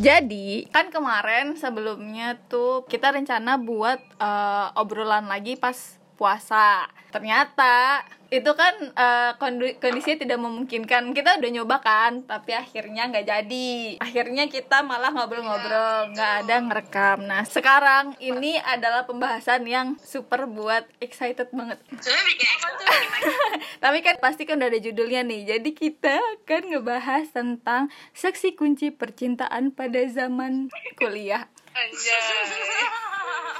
Jadi kan kemarin sebelumnya tuh kita rencana buat eh, obrolan lagi pas puasa. Ternyata itu kan kondu- kondisinya tidak memungkinkan. Kita udah nyoba kan, tapi akhirnya nggak jadi. Akhirnya kita malah ngobrol-ngobrol, nggak ada ngerekam. Nah sekarang ini adalah pembahasan yang super buat excited banget. Tapi kan pasti kan udah ada judulnya nih. Jadi kita akan ngebahas tentang seksi kunci percintaan pada zaman kuliah.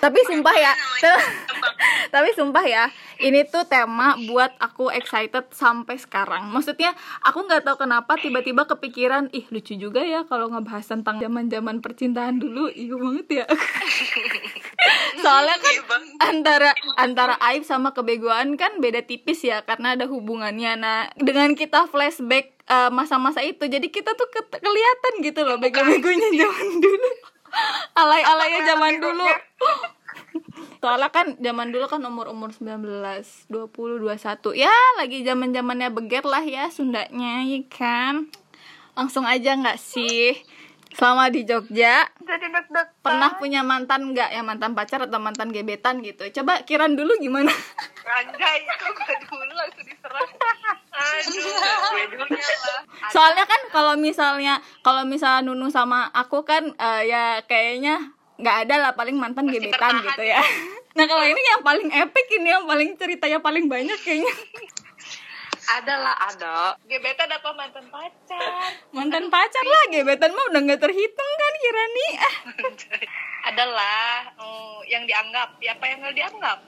Tapi sumpah ya, tapi sumpah ya, ini tuh tema buat aku excited sampai sekarang. Maksudnya aku nggak tahu kenapa tiba-tiba kepikiran, ih lucu juga ya kalau ngebahas tentang zaman-zaman percintaan dulu, iya banget ya. Soalnya kan antara antara aib sama kebegoan kan beda tipis ya karena ada hubungannya. Nah dengan kita flashback eh, masa-masa itu, jadi kita tuh ke- kelihatan gitu loh bego-begonya zaman dulu. Alay-alaynya zaman dulu. Soalnya kan zaman dulu kan umur-umur 19, 20, 21 Ya lagi zaman zamannya beget lah ya Sundanya ya kan Langsung aja nggak sih Selama di Jogja Jadi deg-degan. Pernah punya mantan nggak ya Mantan pacar atau mantan gebetan gitu Coba kiran dulu gimana Anjay, itu gue dulu langsung diserang. Aduh. Soalnya kan kalau misalnya Kalau misalnya Nunu sama aku kan eh, Ya kayaknya nggak ada lah paling mantan Masih gebetan bertahan gitu ya Nah kalau ini yang paling epic ini yang paling ceritanya paling banyak kayaknya ada lah ada. Gebetan apa mantan pacar? mantan pacar lah gebetan mah udah nggak terhitung kan Kirani ah Adalah oh, yang dianggap, ya apa yang nggak dianggap?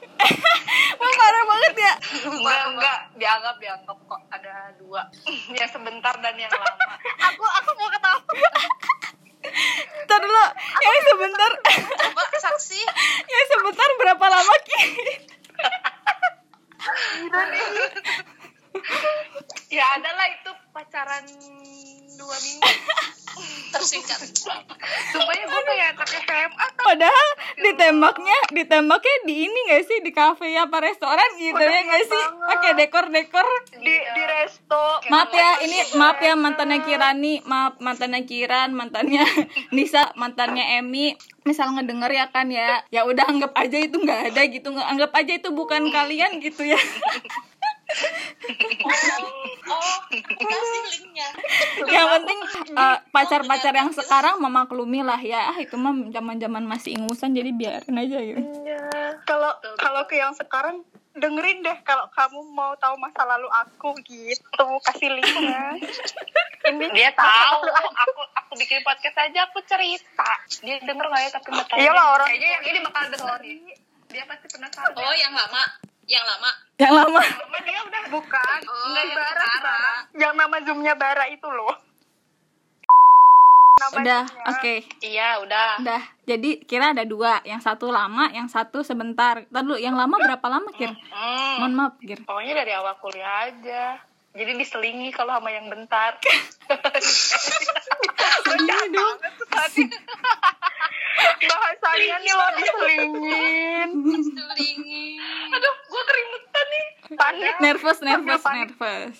wah parah banget ya Enggak, enggak, dianggap, dianggap kok ada dua. yang sebentar dan yang lama. aku aku mau ketawa. Dulu yang sebentar Coba saksi. yang sebentar berapa lama ki ya adalah itu pacaran dua minggu. Tersingkat. Sumpahnya gue kayak anak SMA padahal ditembaknya ditembaknya di ini gak sih? Di kafe apa restoran gitu Udah ya gak sih? pakai dekor dekor di di resto. maaf ya ini maaf ya mantannya Kirani. Maaf mantannya Kiran mantannya Nisa mantannya Emi. Misal ngedenger ya kan ya. Ya udah anggap aja itu nggak ada gitu. Nggak anggap aja itu bukan kalian gitu ya. Oh. Yang penting eh, pacar-pacar yang sekarang memaklumi lah ya. Ah itu mah zaman-zaman masih ingusan jadi biarin aja gitu. Iya. Kalau kalau ke yang sekarang dengerin deh kalau kamu mau tahu masa lalu aku gitu. Kasih linknya. Ini dia tahu. aku. Aku bikin podcast aja aku cerita. Dia denger nggak ya tapi nggak tahu. Iya lah orang kayaknya yang ini bakal denger. Dia pasti penasaran. Oh, yang lama. Yang lama. yang lama? Cuma dia udah bukan Oh, Enggak yang bara, bara. yang nama zoomnya bara itu loh Udah oke. Iya udah. Udah jadi kira ada dua. Yang satu lama yang satu sebentar. Ntar dulu yang lama berapa lama kir? Hmm. mohon maaf kir. Pokoknya dari awal kuliah aja. Jadi diselingi kalau sama yang bentar. Sedih dong. Bahasanya nih lo diselingin. Selingin. Aduh, gue keringetan nih. Panik. nervous nervous nervous.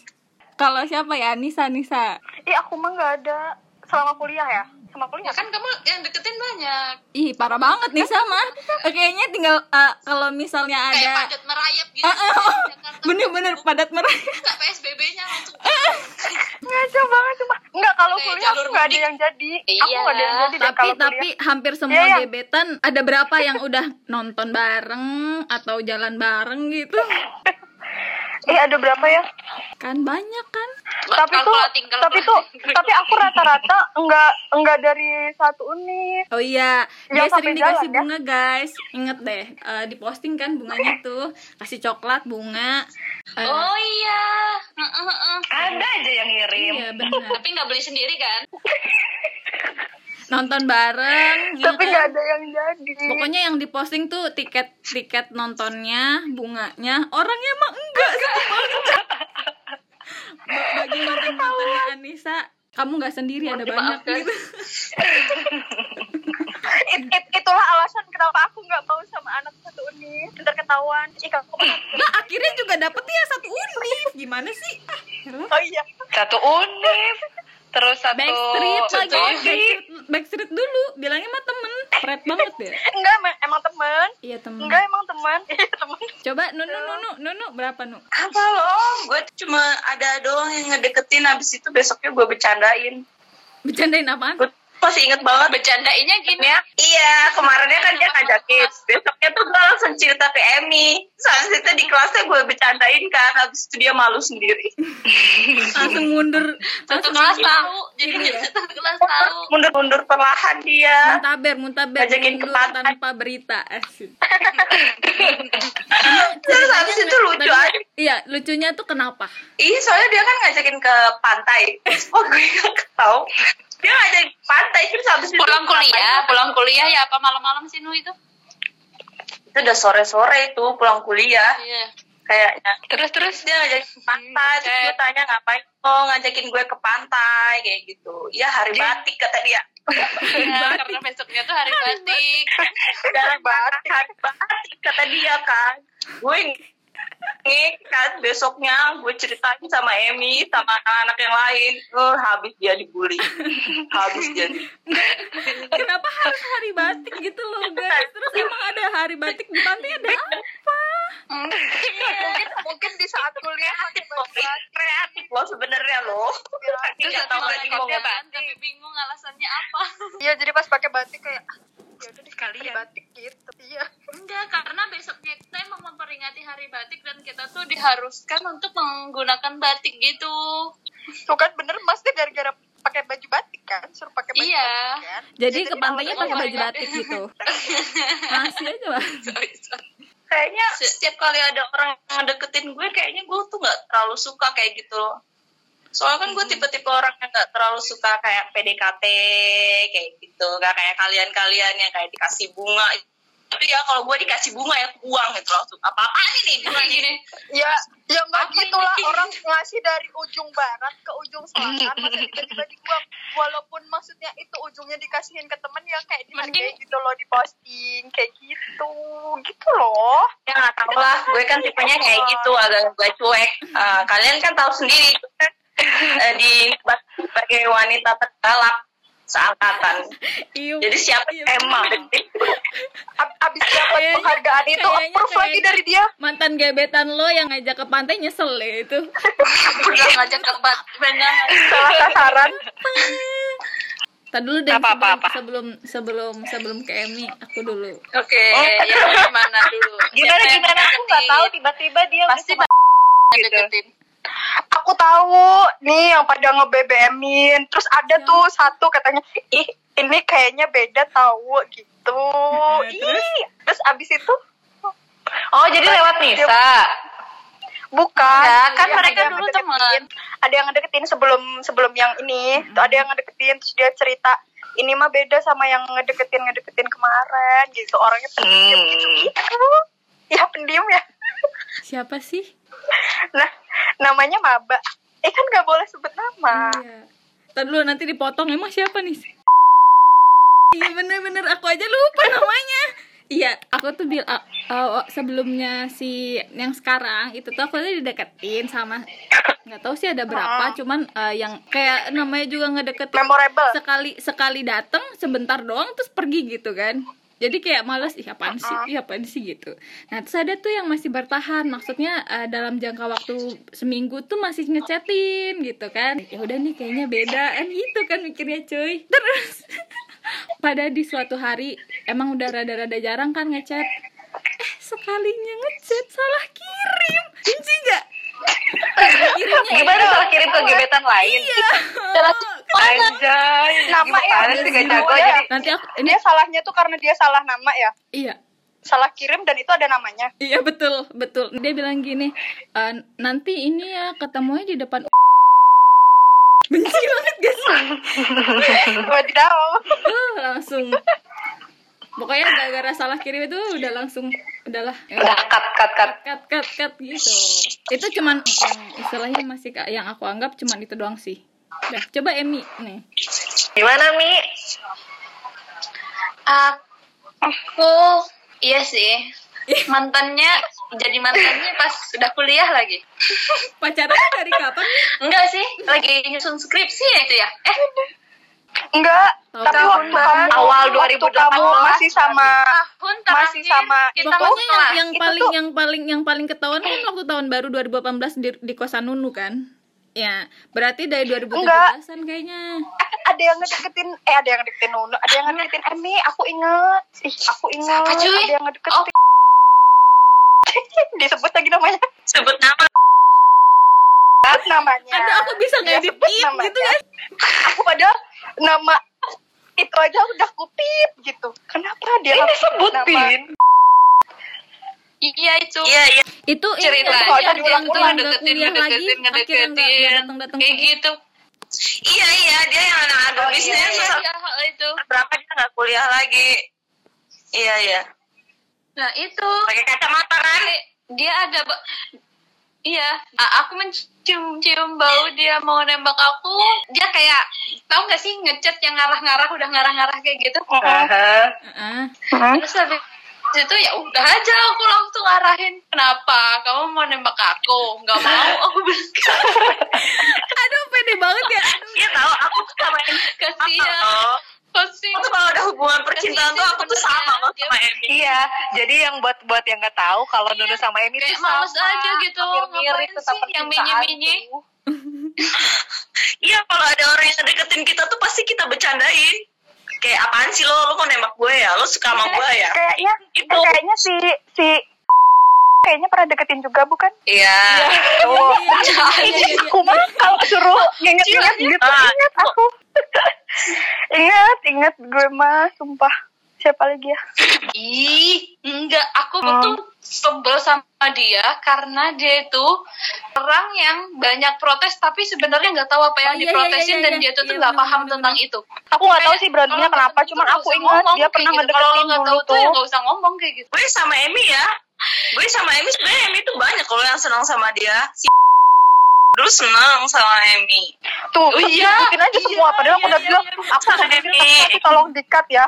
Kalau siapa ya? Nisa Nisa. Ih, aku mah nggak ada selama kuliah ya. Sama kuliah Ya kan kamu yang deketin banyak. ih parah banget Nisa mah kayaknya tinggal eh, kalau misalnya Kayak ada padat merayap gitu. Ah, oh. Bener-bener padat merah Buka PSBB-nya langsung. Ngaco banget cuma. Enggak, kalau Kayak kuliah aku nggak ada yang jadi. Aku Iya. nggak ada yang jadi deh tapi kalau tapi kuliah. hampir semua Iya, iya. gebetan ada berapa yang udah nonton bareng atau jalan bareng gitu Eh, ada berapa ya? kan banyak kan tapi tuh tapi tuh tapi aku rata-rata enggak enggak dari satu unit Oh iya, dia sering dikasih jalan, ya? bunga guys. Ingat deh, eh, diposting kan bunganya tuh, kasih coklat, bunga. Eh, Oh iya. Heeh, heeh. ada aja yang ngirim Iya benar. Tapi nggak beli sendiri kan? Nonton bareng. ya tapi kan? nggak ada yang jadi Pokoknya yang diposting tuh tiket tiket nontonnya, bunganya. Orangnya emang enggak gitu banget. Bagi nonton nontonnya Anissa, kamu nggak sendiri ada banyak gitu. It- it- itulah alasan kenapa aku nggak mau sama anak satu unit ntar ketahuan ih kamu Nah akhirnya juga dapetnya satu univ. Gimana sih? Ah, hello? oh iya satu unit terus satu Backstreet lagi. Backstreet, backstreet dulu bilangnya mah temen. Pret banget ya? enggak emang, emang temen. Iya temen. Enggak emang temen. Iya temen. Coba nunu nunu nunu berapa nu? Apa loh gue cuma ada doang yang ngedeketin abis itu besoknya gue bercandain. Bercandain apaan? Gue masih inget banget Bercandainnya gini ya. iya kemarinnya kan dia ngajakin besoknya tuh gue langsung cerita ke Emmy Soalnya itu di kelasnya gue bercandain kan abis itu dia malu sendiri langsung mundur Satu kelas mundur. tahu. Jadi Iya. satu kelas tahu. mundur-mundur perlahan dia muntaber muntaber Ngajakin ke tanpa berita terus abis itu lucu aja iya lucunya tuh kenapa Iya, soalnya dia kan ngajakin ke pantai. Oh gue gak tau. Dia ngajakin ke pantai, terus habis itu Pulang kuliah, pulang kuliah ya apa malam-malam sih Nu itu? Itu udah sore-sore itu pulang kuliah Iya. kayaknya. Terus terus dia ngajakin ke pantai, terus gue tanya ngapain oh ngajakin gue ke pantai kayak gitu. Iya hari batik kata dia. Iya, karena besoknya tuh hari batik. Hari batik, hari batik kata dia kan. Gue nih kan besoknya gue ceritain sama Emmy sama anak-anak yang lain. Oh habis dia dibully. Habis dia di- kenapa harus hari batik gitu loh guys? Terus emang ada hari batik di pantai ada apa? Mungkin mungkin di saat kuliah batik. Kreatif loh sebenarnya loh. Terus nggak tahu lagi mau tapi bingung alasannya apa. iya jadi pas pakai batik kayak ah, ya udah deh Sekalian. pakai batik gitu. Iya. Enggak, karena emang hari batik dan kita tuh diharuskan untuk menggunakan batik gitu. tuh kan bener mas dia gara-gara pakai baju batik kan? Suruh pakai baju Iya. batik kan? Jadi Ya, ke pantainya pakai baju batik gitu. Masih aja Bang. kayaknya setiap kali ada orang yang deketin gue kayaknya gue tuh nggak terlalu suka kayak gitu loh. Soalnya kan gue tipe-tipe orang yang nggak terlalu suka kayak PDKT kayak gitu. Gak kayak kalian-kalian yang kayak dikasih bunga tapi ya kalau gue dikasih bunga ya buang gitu langsung apa apaan ini? Bunga gini. Ya ya nggak Apa gitu lah orang ngasih dari ujung barat ke ujung selatan masa tiba-tiba dibuang. Walaupun maksudnya itu ujungnya dikasihin ke temen yang kayak dihargai gitu loh di posting kayak gitu. Gitu loh. Ya nggak tahu lah. Gue kan tipenya kayak gitu agak agak cuek. Ah, kalian kan tahu sendiri. Gue eh, di sebagai wanita tergalak seangkatan. Iu. jadi siapa Iya, emang Ab- abis dapat Kayaknya- penghargaan itu approve lagi dari dia. mantan gebetan lo yang ngajak ke pantai nyesel ya itu. Udah ngajak ke banyak. salah sasaran. Tadi dulu deh Apa, apa, sebelum, apa? sebelum sebelum sebelum ke Emi aku dulu. Oke, ya gimana dulu? gimana gimana? Aku nggak tahu tiba-tiba dia Pasti banyak deketin. Aku tahu. Nih yang pada nge-BBM-in terus ada Ya. tuh satu katanya ih ini kayaknya beda tahu gitu. Nah, Ih, terus? abis itu oh jadi lewat Nisa? Bukan. Ya, kan mereka dulu teman. ada yang ngedeketin sebelum sebelum yang ini. Tuh ada yang ngedeketin terus dia cerita ini mah beda sama yang ngedeketin ngedeketin kemarin gitu. Orangnya pendiam Hmm. gitu gitu. Ya pendiam ya siapa sih? Nah namanya maba. Eh kan nggak boleh sebut nama. Iya. Tadi dulu nanti dipotong. Emang siapa nih? Iya bener-bener. Aku aja lupa namanya. Iya, aku tuh bil ah, ah, sebelumnya si yang sekarang itu tuh aku tuh dideketin sama nggak tahu sih ada berapa, cuman eh, yang kayak namanya juga ngedeketin memorable. sekali sekali datang sebentar doang terus pergi gitu kan jadi kayak males ih apaan sih? Ih apaan sih? gitu. Nah terus ada tuh yang masih bertahan. Maksudnya eh, dalam jangka waktu seminggu tuh masih ngechatin gitu kan. Ya udah nih kayaknya beda. Kan gitu kan mikirnya cuy. Terus pada di suatu hari emang udah rada-rada jarang kan ngechat. Eh sekalinya ngechat salah kirim. Benci nggak? Kirimnya gimana salah kirim ke gebetan lain? Iya anjay nama ya jago jadi nanti aku ini dia salahnya tuh karena dia salah nama ya iya salah kirim dan itu ada namanya Iya betul betul. Dia bilang gini, "Eh, nanti ini ya ketemunya di depan. Benci banget sih? wadidaw Uh, langsung. Pokoknya gara-gara salah kirim itu udah langsung udahlah. Ya, udah cut cut cut cut cut cut gitu. Itu cuman yang istilahnya masih yang aku anggap cuman itu doang sih. Udah, coba Emi nih. gimana mi Aku iya sih. Mantannya jadi mantannya pas sudah kuliah lagi. Pacarannya dari kapan? Enggak sih, lagi nyusun skripsi ya itu ya. Eh, Enggak, Tahun tapi tahun waktu kamu Awal waktu 2018 kamu masih sama tahun masih sama kita itu. Pokoknya yang, yang Itu paling tuh- yang paling yang paling ketahuan kan waktu tahun baru 2018 di, di kosan Nunu kan? Ya, berarti dari 2017-an kayaknya. ada yang ngedeketin eh ada yang ngedeketin Nunu, ada yang ngedeketin Emi, aku inget. Ih, aku inget. Siapa, cuy? Ada yang ngedeketin. Disebut lagi namanya. sebut nama namanya. Ada aku bisa ngedit sebut it namanya. gitu ya. Aku padahal nama itu aja udah kupip gitu. Kenapa dia ini harus sebut nama? sebutin iya itu. Iya iya. Itu cerita yang- Nggak usah yang nggak ngedeketin kuliah lagi, nggak ngedeketin datang-datang kayak gitu. Iya iya dia yang anak ada Oh, iya, bisnis iya. iya hal itu. berapa dia nggak kuliah lagi? Iya iya. Nah itu. Pakai kacamata kan? Dia ada iya a- aku mencium-cium bau dia mau nembak aku. Dia kayak tahu nggak sih ngechat yang ngarah-ngarah udah ngarah-ngarah kayak gitu? Heeh. terus habis itu ya udah aja aku langsung arahin kenapa? Kamu mau nembak aku? Nggak mau. Aku bilang Aduh, pede banget ya. Dia tahu aku tuh sama Emi. Kasihan. Oh, kasihan. Aku tuh kalau ada hubungan percintaan tuh aku tuh sama loh sama Emi. Iya, jadi yang buat buat yang nggak tahu kalau Nunu sama Emi males sama, aja gitu. Mirip ngapain tentang sih yang minyi-minyi tuh. iya kalau ada orang yang deketin kita tuh pasti kita bercandain kayak apaan sih lo lo mau nembak gue ya lo suka sama gue ya Kayaknya Itu. eh, kayaknya si si kayaknya pernah deketin juga bukan? iya Oh, Iya, iya, iya, iya, iya. aku mah kalau suruh inget-inget gitu Ah, inget aku. inget, inget gue mah sumpah. Siapa lagi ya? Ih, enggak. Aku Hmm. tuh sebel sama dia karena dia itu orang yang banyak protes tapi sebenarnya nggak tahu apa yang Oh, iya, diprotesin iya, iya, dan iya. dia tuh tuh Iya, nggak paham benar, tentang itu. Aku nggak tahu sih berantemnya kenapa, cuman tahu aku ingat ngomong dia pernah gitu. Ngedeketin nggak dulu tahu tuh ya nggak usah ngomong kayak gitu. gue sama Emi ya gue sama Emi sebenarnya Emi tuh banyak kalau yang senang sama dia si dulu senang sama Emi Tuh, Oh, iya. aja Iya, semua. Padahal aku iya, udah iya, bilang, iya. aku Sama Emi. tapi tapi tolong dikat ya.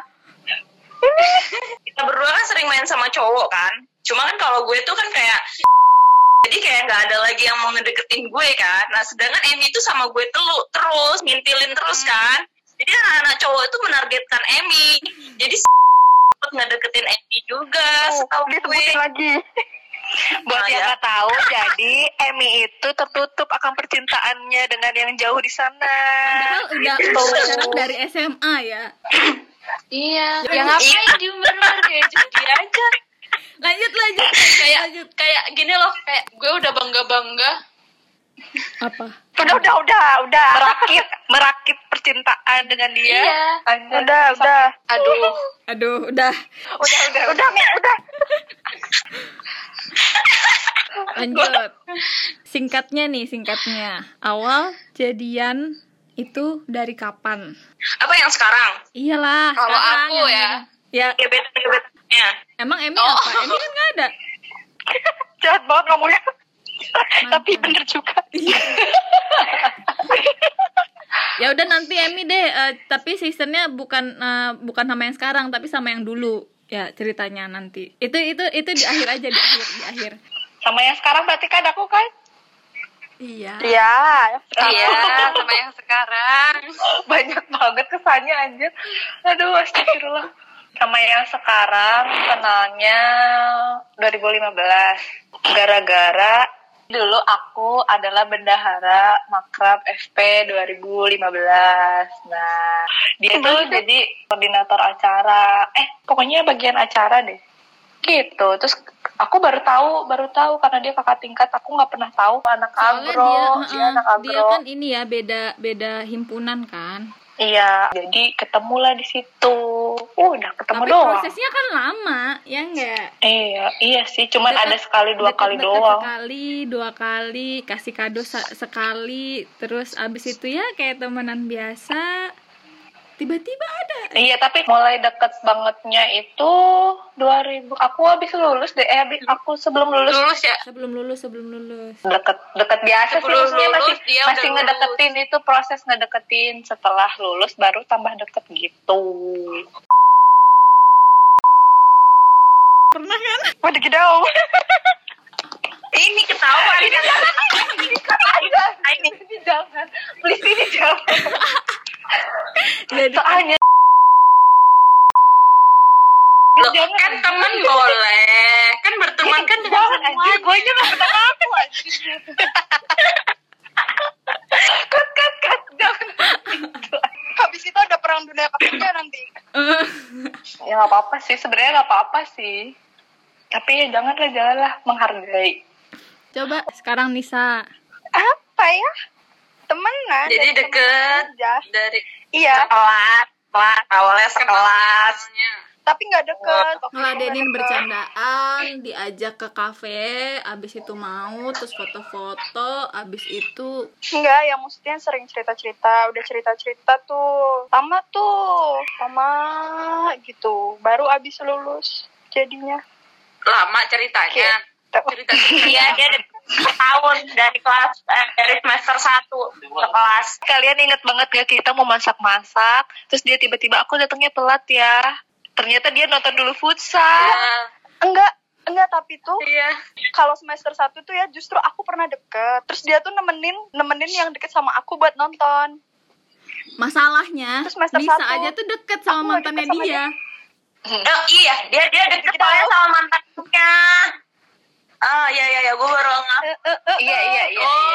Kita berdua kan sering main sama cowok kan cuma kan kalau gue tuh kan kayak jadi kayak nggak ada lagi yang mau ngedeketin gue kan nah sedangkan Emi tuh sama gue telu terus ngintilin terus kan jadi anak-anak cowok itu menargetkan Emi jadi cepet ngedeketin Emi juga setahu gue lagi. Buat Ah, yang ya. nggak tahu, jadi Emi itu tertutup akan percintaannya dengan yang jauh di sana. Padahal udah Gitu. dari SMA ya. Iya. Yang ngapain di bener kayak jadi aja. Lanjut lanjut. Kayak lanjut. kayak gini loh kayak gue udah bangga bangga. Apa? Udah, udah, udah, udah. Merakit, merakit percintaan dengan dia. Iya. Anjir. Udah, udah. Aduh. Aduh, udah. Udah, udah, udah, Mi, udah. Lanjut. Singkatnya nih, singkatnya. Awal jadian itu dari kapan? apa yang sekarang Iyalah. Kalau aku yang- ya. Ya, gebet gebetnya emang Emi Oh. apa? Emi kan nggak ada. Jahat banget ngomongnya. Tapi bener juga. Ya udah nanti Emi deh, eh, tapi seasonnya bukan eh, bukan sama yang sekarang, tapi sama yang dulu. Ya ceritanya nanti. Itu itu itu di akhir aja di akhir di akhir. Sama yang sekarang berarti kan aku kan? Iya. Iya. Iya, sama yang sekarang. Banyak banget kesannya anjir. Aduh, astagfirullah. Sama yang sekarang kenalnya 2015. Gara-gara dulu aku adalah bendahara makrab FP 2015. Nah, dia tuh jadi koordinator acara. Eh, pokoknya bagian acara deh. Gitu. Terus aku baru tahu, baru tahu karena dia kakak tingkat. Aku nggak pernah tahu anak Soalnya agro. dia, dia heeh, anak agro. dia kan ini ya beda beda himpunan kan. Iya, jadi ketemulah di situ. Uh, udah ketemu Tapi doang. prosesnya kan lama, ya enggak? Iya, iya sih. Cuman ada sekali dua kali Deket-deket doang. Sekali, dua kali, kasih kado sekali, terus abis itu ya kayak temenan biasa. Tiba-tiba ada. Iya, tapi mulai deket bangetnya itu 2000. Aku habis lulus deh. Eh, habis aku sebelum lulus Lulus ya? Sebelum lulus, sebelum lulus. deket deket biasa sih Sebelum maksudnya lulus, masih dia masih ngedeketin itu proses ngedeketin setelah lulus baru tambah deket gitu. Pernah kan? Waduh ini ketahuan ini jangan. Please ini jangan. jadi soalnya Loh, kan teman boleh kan berteman kan dengan jangan semua anjir gue aja gak kena aku anjir cut cut cut jangan gitu. habis itu ada perang dunia ketiga nanti eh, ya nggak apa-apa sih sebenarnya nggak apa-apa sih. Tapi ya janganlah janganlah menghargai. Coba sekarang Nisa. Apa ya? Temenan Jadi deket. dari iya. Kelas kelas awalnya sekelas tapi nggak deket Waktu ngeladenin deket. bercandaan diajak ke kafe abis itu mau terus foto-foto abis itu Enggak, yang maksudnya sering cerita-cerita, udah cerita-cerita tuh. Lama tuh, lama gitu. Baru abis lulus jadinya. lama ceritanya cerita Iya, dia ada tahun dari kelas eh, dari semester 1 ke kelas. Kalian inget banget gak kita mau masak-masak, terus dia tiba-tiba aku datangnya telat ya. Ternyata dia nonton dulu futsal. Iya. Enggak, enggak tapi tuh iya kalau semester 1 tuh ya justru aku pernah deket. Terus dia tuh nemenin nemenin yang deket sama aku buat nonton. masalahnya Terus semester Nisa satu, aja tuh deket sama mantannya deket sama dia oh, iya dia dia deket Kita soalnya tahu. sama mantannya ah iya iya iya gue baru nggak Iya, iya, iya, oh iya, iya. iya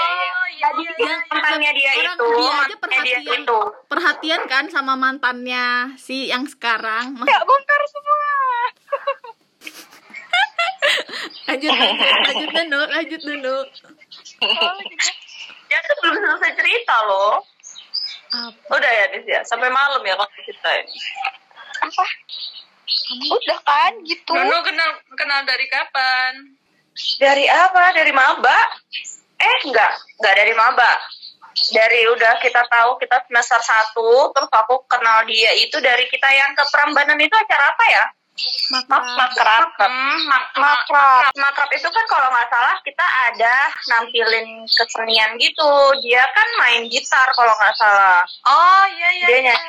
iya iya Mantannya dia Orang itu, dia aja mantannya dia perhatian itu. perhatian kan sama mantannya si yang sekarang. Mas- Ya, bongkar semua. lanjut lanjut lanjut dulu lanjut dulu. Oh, gitu. dia tuh belum selesai cerita loh. Apa? Udah ya Nis ya? Sampai malam ya kalau cerita ini. Apa? Udah kan gitu. Nono kenal kenal dari kapan? Dari apa? Dari maba eh enggak enggak dari maba. Dari udah kita tahu kita semester satu terus aku kenal dia itu dari kita yang ke Prambanan itu acara apa ya? Makrab. Makrab. Hmm, mak- mak- Makrab. makrab itu kan kalau nggak salah kita ada nampilin kesenian gitu. Dia kan main gitar kalau nggak salah. Oh iya iya Dia ny-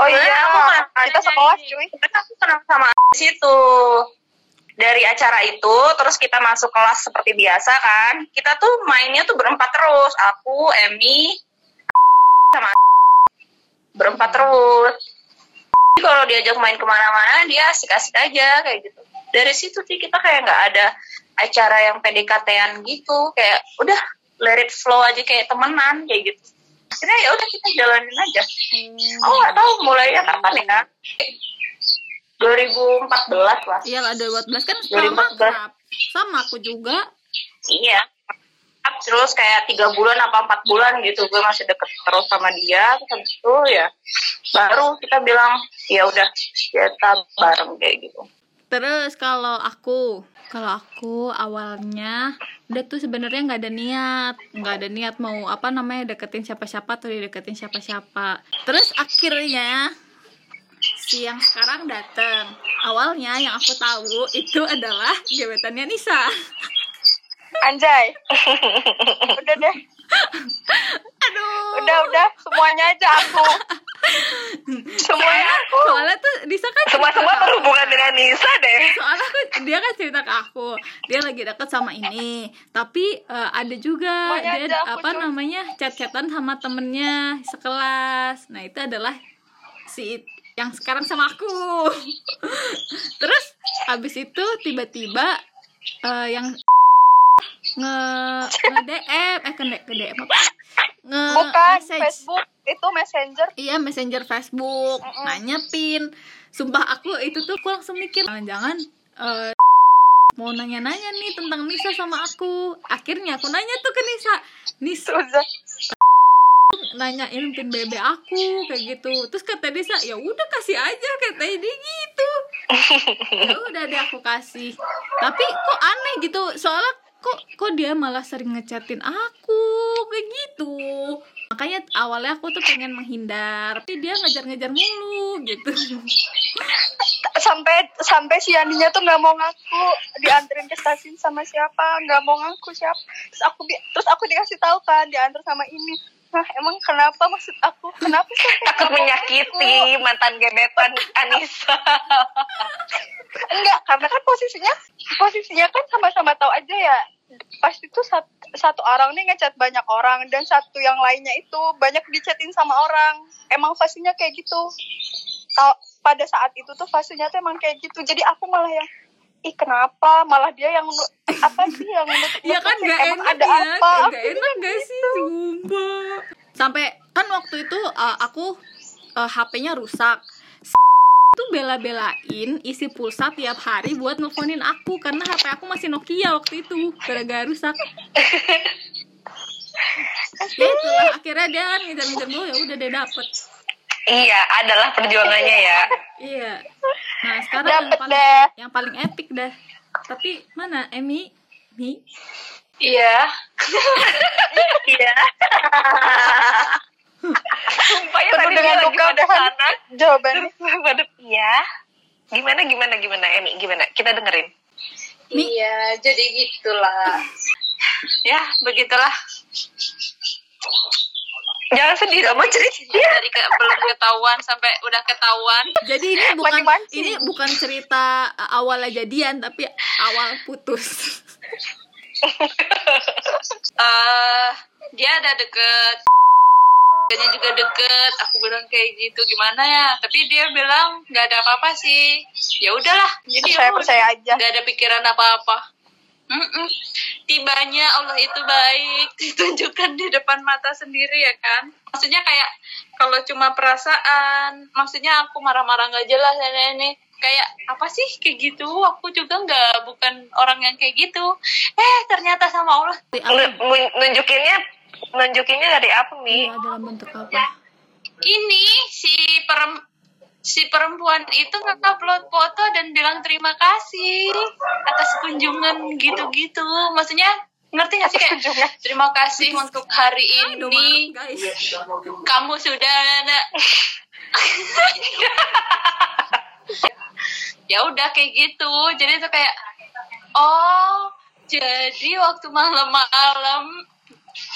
oh iya, aku kita sekelas, cuy. kita aku kenal sama situ dari acara itu terus kita masuk kelas seperti biasa kan kita tuh mainnya tuh berempat terus. Aku Emmy sama berempat terus. Jadi kalau diajak main ke mana-mana dia asik-asik aja kayak gitu. Dari situ sih kita kayak nggak ada acara yang PDKT-an gitu kayak udah let it flow aja kayak temenan kayak gitu. Akhirnya ya udah kita jalanin aja. Aku nggak tahu mulainya kapan ya 2014 lah iya lah 2014 kan setelah 2014. makrab sama aku juga Iya. Terus kayak tiga bulan apa empat bulan gitu gue masih deket terus sama dia. Terus habis itu ya baru kita bilang ya udah kita bareng kayak gitu. Terus kalau aku, kalau aku awalnya udah tuh sebenarnya nggak ada niat, nggak ada niat mau apa namanya deketin siapa-siapa atau dideketin siapa-siapa. Terus akhirnya si yang sekarang dateng. Awalnya yang aku tahu itu adalah gebetannya Nisa. Anjay. udah deh. Aduh. Udah, udah. Semuanya aja aku. Semuanya aku. Soalnya tuh Nisa kan Semua-semua cerita ke berhubungan dengan Nisa deh. soalnya aku, dia kan cerita ke aku dia lagi deket sama ini tapi eh, ada juga Semuanya dia apa namanya chat-chatan sama temennya sekelas nah itu adalah si yang sekarang sama aku. Terus abis itu tiba-tiba eh, yang nge nge DM eh ke, ke DM apa? Nge Bukan message. Facebook, itu Messenger. Iya messenger Facebook. Nanya pin. Sumpah aku itu tuh aku langsung mikir jangan-jangan eh, mau nanya-nanya nih tentang Nisa sama aku. Akhirnya aku nanya tuh ke Nisa. Nisa nanyain pin BB aku kayak gitu. Terus kata Nisa ya udah kasih aja katanya dia gitu. Ya udah deh aku kasih. Tapi kok aneh gitu soalnya kok kok dia malah sering ngechatin aku kayak gitu. Makanya awalnya aku tuh pengen menghindar tapi dia ngejar-ngejar mulu gitu. Sampai sampai si Yandinya tuh nggak mau ngaku dianterin ke stasiun sama siapa nggak mau ngaku siapa. Terus aku terus aku dikasih tahu kan diantar sama ini Hah, emang kenapa maksud aku? Kenapa sih takut menyakiti mantan gebetan Anissa. Enggak karena kan posisinya posisinya kan sama-sama tahu aja ya. Pas itu satu, satu orang nih ngechat banyak orang dan satu yang lainnya itu banyak dichatin sama orang. Emang fasenya kayak gitu. Tau, pada saat itu tuh fasenya tuh emang kayak gitu. Jadi aku malah yang ih kenapa? Malah dia yang apa sih yang ya kan gak enak ada ya apa? gak enak gak sih sumpah. Sampai kan waktu itu uh, aku uh, HP-nya rusak. Tuh bela-belain isi pulsa tiap hari buat nelfonin aku karena HP aku masih Nokia waktu itu gara-gara rusak. Ya itulah akhirnya dia ngejar-ngejar gue ya udah dia dapet Iya, adalah perjuangannya ya. iya nah sekarang yang paling, deh yang paling epic dah tapi mana Emi Mi Iya. Iya. Sumpah ya Penuh tadi dengan dia lagi luka pada udahan. sana. jawabannya Pada iya. Gimana gimana gimana Emi gimana? Kita dengerin. Mi. Iya, jadi gitulah. ya, begitulah. Jangan sedih dong, mau cerita. Dari ke, belum ketahuan sampai udah ketahuan. jadi ini bukan Mancing-mancing. ini bukan cerita uh, awalnya jadian tapi awal putus eh dia ada deket Dianya juga deket aku bilang kayak gitu gimana ya tapi dia bilang nggak ada apa-apa sih ya udahlah jadi ya udah. percaya aja nggak ada pikiran apa-apa Mm-mm. Tibanya Allah itu baik. Ditunjukkan di depan mata sendiri ya kan? Maksudnya kayak kalau cuma perasaan maksudnya aku marah-marah nggak jelas ini ini. Kayak apa sih? Kayak gitu. Aku juga nggak bukan orang yang kayak gitu. Eh ternyata sama Allah. Nunjukinnya nunjukinnya dari apa Mi? Iya, dalam bentuk apa? Ini si perem si perempuan itu ngupload foto dan bilang terima kasih atas kunjungan gitu-gitu. Maksudnya ngerti gak sih kayak Kunjungan. terima kasih untuk hari ini. guys. Kamu sudah ada ya udah kayak gitu. Jadi tuh kayak oh jadi waktu malam-malam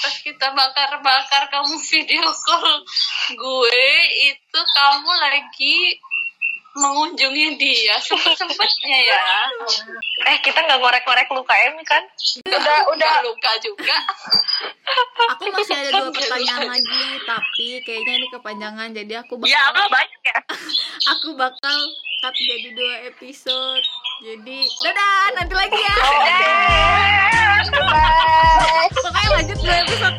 pas kita bakar-bakar kamu video call gue itu kamu lagi mengunjungi dia sempet-sempetnya ya Eh kita nggak ngorek-ngorek luka Emi kan? udah udah luka juga aku masih ada dua pertanyaan lagi tapi kayaknya ini kepanjangan jadi aku bakal Ya banyak ya. aku bakal cut jadi dua episode jadi dadah nanti lagi ya. Bye. Pokoknya lanjut dua episode